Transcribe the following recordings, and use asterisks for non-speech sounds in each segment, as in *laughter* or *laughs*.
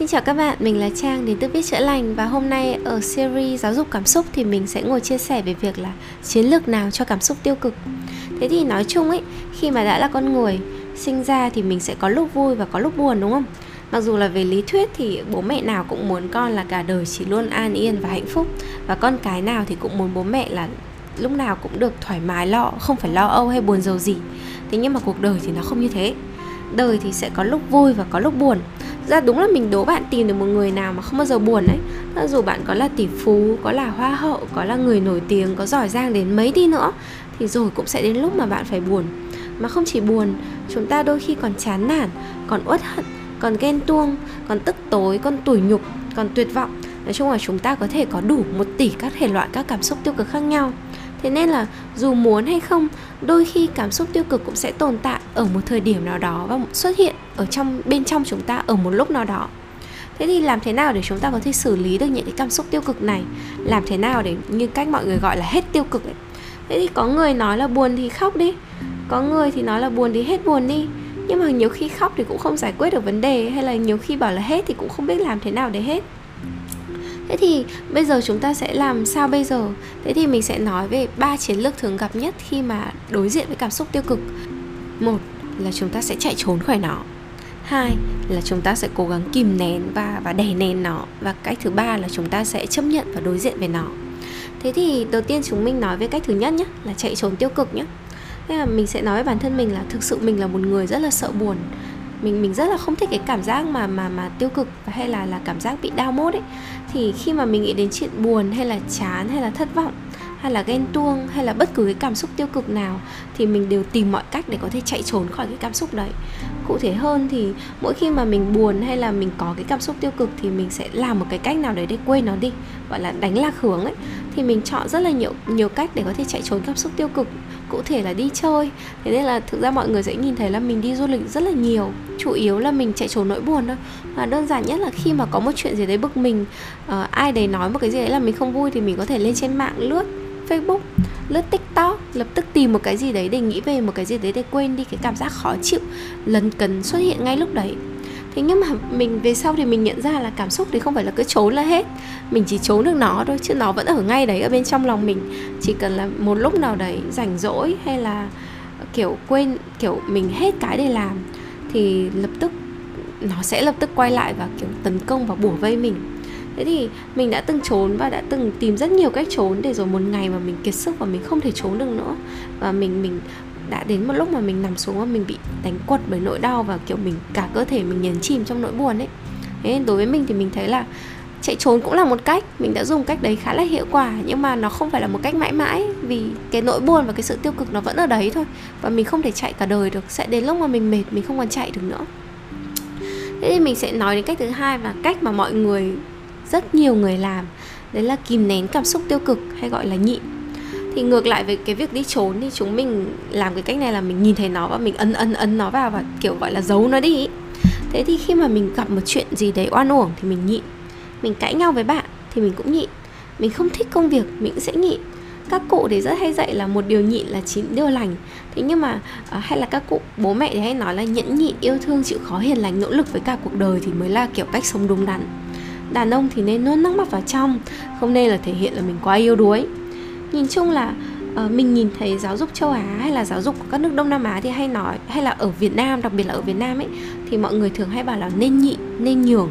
Xin chào các bạn, mình là Trang đến từ Viết Chữa Lành và hôm nay ở series giáo dục cảm xúc thì mình sẽ ngồi chia sẻ về việc là chiến lược nào cho cảm xúc tiêu cực. Thế thì nói chung ấy, khi mà đã là con người, sinh ra thì mình sẽ có lúc vui và có lúc buồn đúng không? Mặc dù là về lý thuyết thì bố mẹ nào cũng muốn con là cả đời chỉ luôn an yên và hạnh phúc và con cái nào thì cũng muốn bố mẹ là lúc nào cũng được thoải mái lo, không phải lo âu hay buồn giàu gì. Thế nhưng mà cuộc đời thì nó không như thế. Đời thì sẽ có lúc vui và có lúc buồn ra đúng là mình đố bạn tìm được một người nào mà không bao giờ buồn ấy. Dù bạn có là tỷ phú, có là hoa hậu, có là người nổi tiếng, có giỏi giang đến mấy đi nữa, thì rồi cũng sẽ đến lúc mà bạn phải buồn. Mà không chỉ buồn, chúng ta đôi khi còn chán nản, còn uất hận, còn ghen tuông, còn tức tối, còn tủi nhục, còn tuyệt vọng. Nói chung là chúng ta có thể có đủ một tỷ các thể loại các cảm xúc tiêu cực khác nhau. Thế nên là dù muốn hay không, đôi khi cảm xúc tiêu cực cũng sẽ tồn tại ở một thời điểm nào đó và xuất hiện ở trong, bên trong chúng ta ở một lúc nào đó. Thế thì làm thế nào để chúng ta có thể xử lý được những cái cảm xúc tiêu cực này? Làm thế nào để như cách mọi người gọi là hết tiêu cực ấy? Thế thì có người nói là buồn thì khóc đi. Có người thì nói là buồn thì hết buồn đi. Nhưng mà nhiều khi khóc thì cũng không giải quyết được vấn đề, hay là nhiều khi bảo là hết thì cũng không biết làm thế nào để hết. Thế thì bây giờ chúng ta sẽ làm sao bây giờ? Thế thì mình sẽ nói về ba chiến lược thường gặp nhất khi mà đối diện với cảm xúc tiêu cực. Một là chúng ta sẽ chạy trốn khỏi nó hai là chúng ta sẽ cố gắng kìm nén và và đè nén nó. Và cách thứ ba là chúng ta sẽ chấp nhận và đối diện với nó. Thế thì đầu tiên chúng mình nói về cách thứ nhất nhé, là chạy trốn tiêu cực nhé. Thế là mình sẽ nói với bản thân mình là thực sự mình là một người rất là sợ buồn. Mình mình rất là không thích cái cảm giác mà mà mà tiêu cực hay là là cảm giác bị đau mốt ấy. Thì khi mà mình nghĩ đến chuyện buồn hay là chán hay là thất vọng hay là ghen tuông hay là bất cứ cái cảm xúc tiêu cực nào thì mình đều tìm mọi cách để có thể chạy trốn khỏi cái cảm xúc đấy. Cụ thể hơn thì mỗi khi mà mình buồn hay là mình có cái cảm xúc tiêu cực thì mình sẽ làm một cái cách nào đấy để quên nó đi gọi là đánh lạc hướng ấy. Thì mình chọn rất là nhiều nhiều cách để có thể chạy trốn cảm xúc tiêu cực cụ thể là đi chơi. Thế nên là thực ra mọi người sẽ nhìn thấy là mình đi du lịch rất là nhiều chủ yếu là mình chạy trốn nỗi buồn thôi. Và đơn giản nhất là khi mà có một chuyện gì đấy bực mình uh, ai đấy nói một cái gì đấy là mình không vui thì mình có thể lên trên mạng lướt facebook, lướt tiktok, lập tức tìm một cái gì đấy để nghĩ về, một cái gì đấy để quên đi, cái cảm giác khó chịu lần cần xuất hiện ngay lúc đấy. Thế nhưng mà mình, về sau thì mình nhận ra là cảm xúc thì không phải là cứ trốn là hết. Mình chỉ trốn được nó thôi, chứ nó vẫn ở ngay đấy, ở bên trong lòng mình. Chỉ cần là một lúc nào đấy rảnh rỗi hay là, kiểu, quên, kiểu, mình hết cái để làm, thì lập tức, nó sẽ lập tức quay lại và, kiểu, tấn công và bủa vây mình thế thì mình đã từng trốn và đã từng tìm rất nhiều cách trốn để rồi một ngày mà mình kiệt sức và mình không thể trốn được nữa. Và mình mình đã đến một lúc mà mình nằm xuống và mình bị đánh quật bởi nỗi đau và kiểu mình cả cơ thể mình nhấn chìm trong nỗi buồn ấy. Thế nên đối với mình thì mình thấy là chạy trốn cũng là một cách, mình đã dùng cách đấy khá là hiệu quả, nhưng mà nó không phải là một cách mãi mãi vì cái nỗi buồn và cái sự tiêu cực nó vẫn ở đấy thôi. Và mình không thể chạy cả đời được, sẽ đến lúc mà mình mệt, mình không còn chạy được nữa. Thế thì mình sẽ nói đến cách thứ hai và cách mà mọi người rất nhiều người làm. Đấy là kìm nén cảm xúc tiêu cực hay gọi là nhịn. Thì ngược lại với cái việc đi trốn thì chúng mình làm cái cách này là mình nhìn thấy nó và mình ân ân ân nó vào và kiểu gọi là giấu nó đi thế thì khi mà mình gặp một chuyện gì đấy oan uổng thì mình nhịn. Mình cãi nhau với bạn thì mình cũng nhịn. Mình không thích công việc mình cũng sẽ nhịn. Các cụ thì rất hay dạy là một điều nhịn là chín điều lành. Thế nhưng mà à, hay là các cụ bố mẹ thì hay nói là nhẫn nhịn yêu thương chịu khó hiền lành nỗ lực với cả cuộc đời thì mới là kiểu cách sống đúng đắn đàn ông thì nên nuốt nước mắt vào trong không nên là thể hiện là mình quá yêu đuối. Nhìn chung là uh, mình nhìn thấy giáo dục châu Á hay là giáo dục của các nước Đông Nam Á thì hay nói hay là ở Việt Nam đặc biệt là ở Việt Nam ấy thì mọi người thường hay bảo là nên nhịn nên nhường.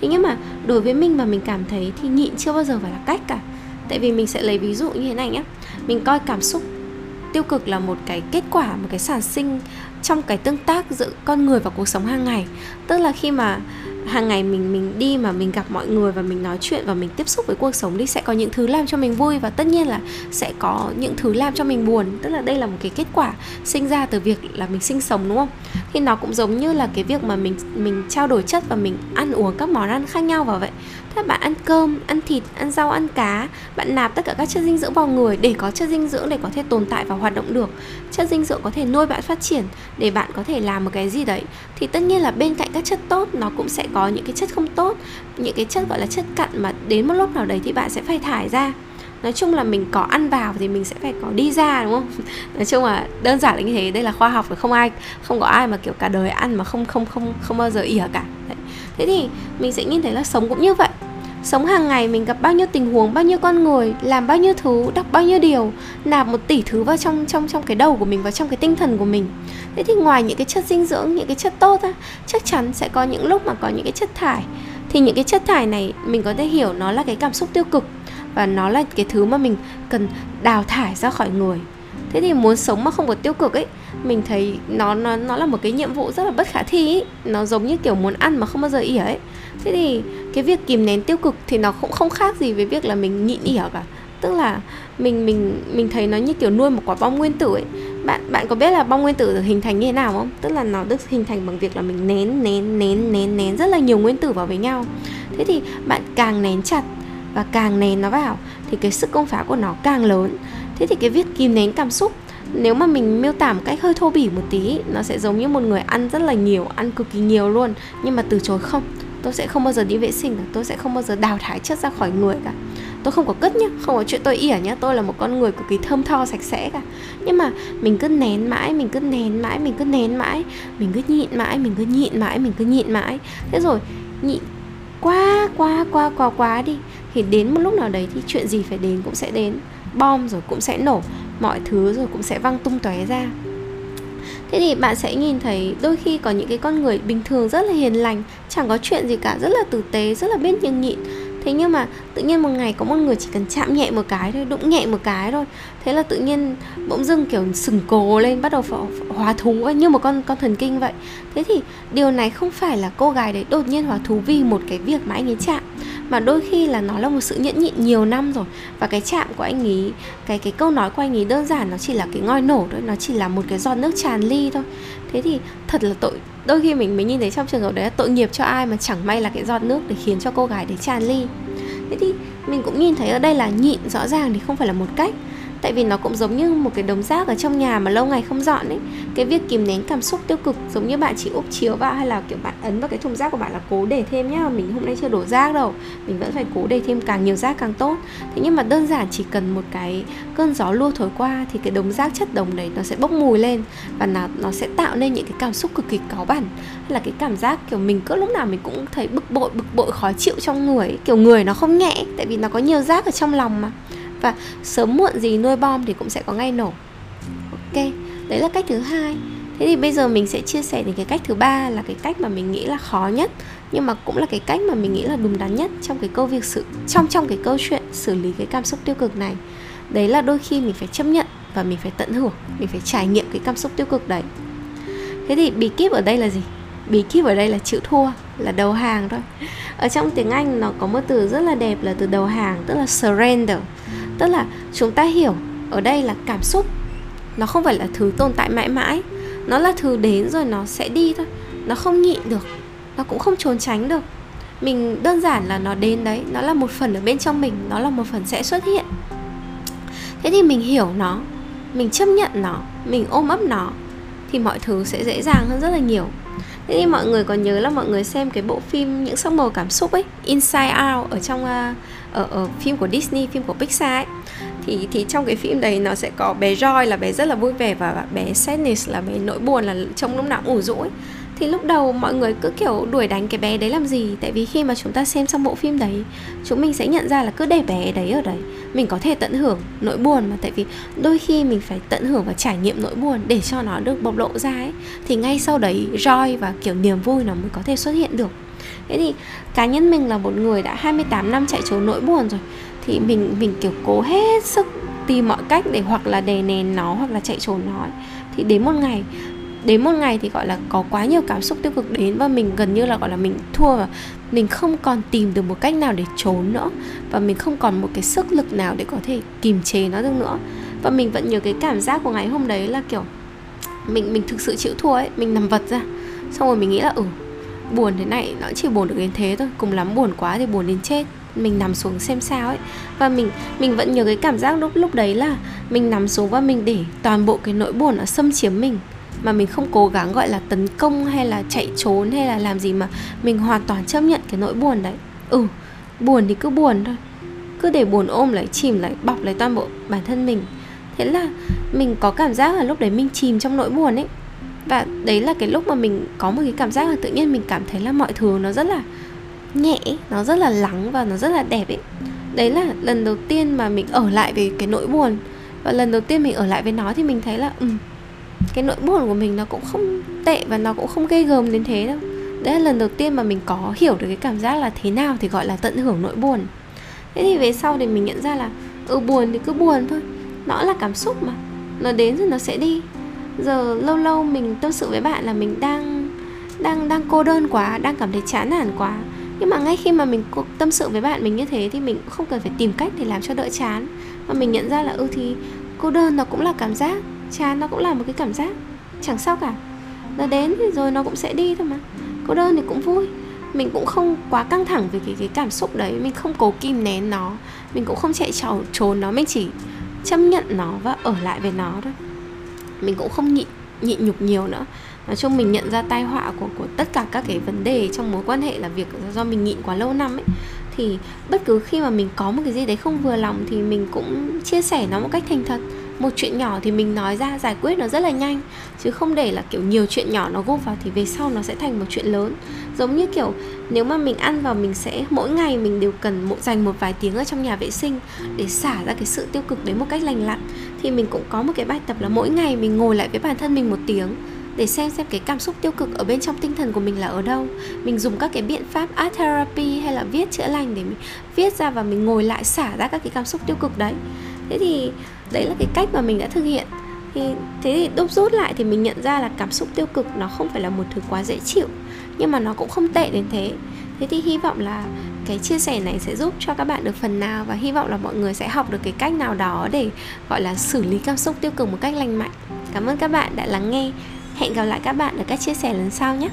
Thế nhưng mà đối với mình mà mình cảm thấy thì nhịn chưa bao giờ phải là cách cả. Tại vì mình sẽ lấy ví dụ như thế này nhé mình coi cảm xúc tiêu cực là một cái kết quả một cái sản sinh trong cái tương tác giữa con người và cuộc sống hàng ngày. Tức là khi mà hàng ngày mình mình đi mà mình gặp mọi người và mình nói chuyện và mình tiếp xúc với cuộc sống thì sẽ có những thứ làm cho mình vui và tất nhiên là sẽ có những thứ làm cho mình buồn. Tức là đây là một cái kết quả sinh ra từ việc là mình sinh sống, đúng không? Thì nó cũng giống như là cái việc mà mình mình trao đổi chất và mình ăn uống các món ăn khác nhau vào vậy. Thế bạn ăn cơm, ăn thịt, ăn rau, ăn cá, bạn nạp tất cả các chất dinh dưỡng vào người để có chất dinh dưỡng để có thể tồn tại và hoạt động được. Chất dinh dưỡng có thể nuôi bạn phát triển để bạn có thể làm một cái gì đấy. Thì tất nhiên là bên cạnh các chất tốt, nó cũng sẽ có những cái chất không tốt, những cái chất gọi là chất cặn mà đến một lúc nào đấy thì bạn sẽ phải thải ra. Nói chung là mình có ăn vào thì mình sẽ phải có đi ra, đúng không? *laughs* Nói chung là đơn giản là như thế, đây là khoa học và không ai, không có ai mà kiểu cả đời ăn mà không không không không bao giờ ỉa cả. Đấy. thế thì mình sẽ nhìn thấy là sống cũng như vậy sống hàng ngày mình gặp bao nhiêu tình huống, bao nhiêu con người, làm bao nhiêu thứ, đọc bao nhiêu điều, nạp một tỷ thứ vào trong trong trong cái đầu của mình, vào trong cái tinh thần của mình. Thế thì ngoài những cái chất dinh dưỡng, những cái chất tốt á, chắc chắn sẽ có những lúc mà có những cái chất thải. Thì những cái chất thải này mình có thể hiểu nó là cái cảm xúc tiêu cực và nó là cái thứ mà mình cần đào thải ra khỏi người thế thì muốn sống mà không có tiêu cực ấy, mình thấy nó nó nó là một cái nhiệm vụ rất là bất khả thi ấy. nó giống như kiểu muốn ăn mà không bao giờ ỉa ấy. Thế thì cái việc kìm nén tiêu cực thì nó cũng không khác gì với việc là mình nhịn ỉa cả. Tức là mình mình mình thấy nó như kiểu nuôi một quả bom nguyên tử ấy. Bạn bạn có biết là bom nguyên tử được hình thành như thế nào không? Tức là nó được hình thành bằng việc là mình nén nén nén nén nén rất là nhiều nguyên tử vào với nhau. Thế thì bạn càng nén chặt và càng nén nó vào, thì cái sức công phá của nó càng lớn thế thì cái việc kìm nén cảm xúc, nếu mà mình miêu tả một cách hơi thô bỉ một tí, nó sẽ giống như một người ăn rất là nhiều, ăn cực kỳ nhiều luôn. Nhưng mà từ chối không. Tôi sẽ không bao giờ đi vệ sinh cả, tôi sẽ không bao giờ đào thải chất ra khỏi người cả. Tôi không có cất nhá, không có chuyện tôi ỉa nhá, tôi là một con người cực kỳ thơm tho, sạch sẽ cả. Nhưng mà mình cứ nén mãi, mình cứ nén mãi, mình cứ nén mãi, mình cứ nhịn mãi, mình cứ nhịn mãi, mình cứ nhịn mãi. Thế rồi nhịn quá quá quá quá quá đi. Thì đến một lúc nào đấy thì chuyện gì phải đến cũng sẽ đến. Bom rồi cũng sẽ nổ. Mọi thứ rồi cũng sẽ văng tung tóe ra. Thế thì bạn sẽ nhìn thấy đôi khi có những cái con người bình thường rất là hiền lành, chẳng có chuyện gì cả, rất là tử tế, rất là biết nhường nhịn thế nhưng mà tự nhiên một ngày có một người chỉ cần chạm nhẹ một cái thôi, đụng nhẹ một cái thôi. Thế là tự nhiên bỗng dưng, kiểu, sừng cồ lên, bắt đầu hóa thú như một con con thần kinh vậy. Thế thì điều này không phải là cô gái đấy đột nhiên hóa thú vì một cái việc mà anh ấy chạm mà đôi khi là nó là một sự nhẫn nhịn nhiều năm rồi. Và cái chạm của anh ấy, cái cái câu nói của anh ấy đơn giản, nó chỉ là cái ngòi nổ thôi, nó chỉ là một cái giọt nước tràn ly thôi. Thế thì thật là tội, đôi khi mình mình nhìn thấy trong trường hợp đấy là tội nghiệp cho ai mà chẳng may là cái giọt nước để khiến cho cô gái đấy tràn ly. Thế thì mình cũng nhìn thấy ở đây là nhịn rõ ràng thì không phải là một cách tại vì nó cũng giống như một cái đống rác ở trong nhà mà lâu ngày không dọn ấy. Cái việc kìm nén cảm xúc tiêu cực giống như bạn chỉ úp chiếu vào hay là, kiểu, bạn ấn vào cái thùng rác của bạn là cố để thêm nhá. Mình hôm nay chưa đổ rác đâu, mình vẫn phải cố để thêm càng nhiều rác càng tốt. Thế nhưng mà đơn giản chỉ cần một cái cơn gió lua thổi qua thì cái đống rác chất đồng đấy nó sẽ bốc mùi lên và nó nó sẽ tạo nên những cái cảm xúc cực kỳ cáu bẩn. Hay là cái cảm giác, kiểu, mình cứ lúc nào mình cũng thấy bực bội bực bội, khó chịu trong người ấy. kiểu, người nó không nhẹ tại vì nó có nhiều rác ở trong lòng mà và sớm muộn gì nuôi bom thì cũng sẽ có ngay nổ. Ok, đấy là cách thứ hai. Thế thì bây giờ mình sẽ chia sẻ đến cái cách thứ ba là cái cách mà mình nghĩ là khó nhất, nhưng mà cũng là cái cách mà mình nghĩ là đúng đắn nhất trong cái câu việc sự trong trong cái câu chuyện xử lý cái cảm xúc tiêu cực này. Đấy là đôi khi mình phải chấp nhận và mình phải tận hưởng, mình phải trải nghiệm cái cảm xúc tiêu cực đấy. Thế thì bí kíp ở đây là gì? Bí kíp ở đây là chịu thua, là đầu hàng thôi. Ở trong tiếng anh nó có một từ rất là đẹp là từ đầu hàng, tức là surrender tức là chúng ta hiểu ở đây là cảm xúc. Nó không phải là thứ tồn tại mãi mãi. Nó là thứ đến rồi nó sẽ đi thôi. Nó không nhịn được. Nó cũng không trốn tránh được. Mình đơn giản là nó đến đấy. Nó là một phần ở bên trong mình. Nó là một phần sẽ xuất hiện. Thế thì mình hiểu nó. Mình chấp nhận nó. Mình ôm ấp nó. Thì mọi thứ sẽ dễ dàng hơn rất là nhiều. Thế thì mọi người còn nhớ là mọi người xem cái bộ phim những sắc màu cảm xúc ấy Inside Out ở trong uh, ở, ở phim của Disney phim của Pixar ấy. Thì thì trong cái phim đấy nó sẽ có bé Joy là bé rất là vui vẻ và bé Sadness là bé nỗi buồn là trông lúc nào cũng ủ rũ ấy. Thì lúc đầu mọi người cứ kiểu đuổi đánh cái bé đấy làm gì? Tại vì khi mà chúng ta xem xong bộ phim đấy chúng mình sẽ nhận ra là cứ để bé đấy ở đấy mình có thể tận hưởng nỗi buồn mà. Tại vì đôi khi mình phải tận hưởng và trải nghiệm nỗi buồn để cho nó được bộc lộ ra ấy. Thì ngay sau đấy Joy và kiểu niềm vui nó mới có thể xuất hiện được thế thì cá nhân mình là một người đã 28 năm chạy trốn nỗi buồn rồi. Thì mình mình, kiểu, cố hết sức tìm mọi cách để hoặc là đè nén nó, hoặc là chạy trốn nó thì đến một ngày, đến một ngày thì, gọi là, có quá nhiều cảm xúc tiêu cực đến và mình gần như là, gọi là, mình thua và mình không còn tìm được một cách nào để trốn nữa. Và mình không còn một cái sức lực nào để có thể kìm chế nó được nữa. Và mình vẫn nhớ cái cảm giác của ngày hôm đấy là, kiểu, mình mình thực sự chịu thua ấy, mình nằm vật ra. Xong rồi mình nghĩ là ừ buồn thế này, nó chỉ buồn được đến thế thôi. Cùng lắm buồn quá thì buồn đến chết. Mình nằm xuống xem sao ấy. Và mình mình vẫn nhớ cái cảm giác lúc lúc đấy là mình nằm xuống và mình để toàn bộ cái nỗi buồn nó xâm chiếm mình. Mà mình không cố gắng gọi là tấn công hay là chạy trốn hay là làm gì mà mình hoàn toàn chấp nhận cái nỗi buồn đấy. Ừ buồn thì cứ buồn thôi. Cứ để buồn ôm lại chìm lại bọc lại toàn bộ bản thân mình. Thế là mình có cảm giác là lúc đấy mình chìm trong nỗi buồn ấy và đấy là cái lúc mà mình có một cái cảm giác là tự nhiên mình cảm thấy là mọi thứ nó rất là nhẹ nó rất là lắng và nó rất là đẹp ấy. Đấy là lần đầu tiên mà mình ở lại về cái nỗi buồn. Và lần đầu tiên mình ở lại với nó thì mình thấy là ừ, cái nỗi buồn của mình nó cũng không tệ và nó cũng không gây gớm đến thế đâu. Đấy là lần đầu tiên mà mình có hiểu được cái cảm giác là thế nào thì gọi là tận hưởng nỗi buồn. Thế thì về sau thì mình nhận ra là ừ buồn thì cứ buồn thôi. Nó là cảm xúc mà. Nó đến rồi nó sẽ đi giờ lâu lâu mình tâm sự với bạn là mình đang đang đang cô đơn quá, đang cảm thấy chán nản quá. Nhưng mà ngay khi mà mình tâm sự với bạn mình như thế thì mình cũng không cần phải tìm cách để làm cho đỡ chán. Mà mình nhận ra là ừ thì cô đơn nó cũng là cảm giác, chán nó cũng là một cái cảm giác. Chẳng sao cả. Nó đến thì rồi nó cũng sẽ đi thôi mà. Cô đơn thì cũng vui. Mình cũng không quá căng thẳng về cái cái cảm xúc đấy. Mình không cố kìm nén nó. Mình cũng không chạy trốn trốn nó. Mình chỉ chấp nhận nó và ở lại với nó thôi mình cũng không nhịn nhịn nhục nhiều nữa. Nói chung mình nhận ra tai họa của của tất cả các cái vấn đề trong mối quan hệ là việc do mình nhịn quá lâu năm ấy thì bất cứ khi mà mình có một cái gì đấy không vừa lòng thì mình cũng chia sẻ nó một cách thành thật. Một chuyện nhỏ thì mình nói ra, giải quyết nó rất là nhanh, chứ không để là kiểu nhiều chuyện nhỏ nó gộp vào thì về sau nó sẽ thành một chuyện lớn. Giống như kiểu nếu mà mình ăn vào mình sẽ, mỗi ngày mình đều cần mỗi dành một vài tiếng ở trong nhà vệ sinh để xả ra cái sự tiêu cực đấy một cách lành lặn. Thì mình cũng có một cái bài tập là mỗi ngày mình ngồi lại với bản thân mình một tiếng để xem xem cái cảm xúc tiêu cực ở bên trong tinh thần của mình là ở đâu. Mình dùng các cái biện pháp art therapy hay là viết chữa lành để mình viết ra và mình ngồi lại xả ra các cái cảm xúc tiêu cực đấy. Thế thì đấy là cái cách mà mình đã thực hiện. Thì, thế thì đúc rút lại thì mình nhận ra là cảm xúc tiêu cực nó không phải là một thứ quá dễ chịu, nhưng mà nó cũng không tệ đến thế. Thế thì hy vọng là cái chia sẻ này sẽ giúp cho các bạn được phần nào và hy vọng là mọi người sẽ học được cái cách nào đó để, gọi là, xử lý cảm xúc tiêu cực một cách lành mạnh. Cảm ơn các bạn đã lắng nghe hẹn gặp lại các bạn ở các chia sẻ lần sau nhé.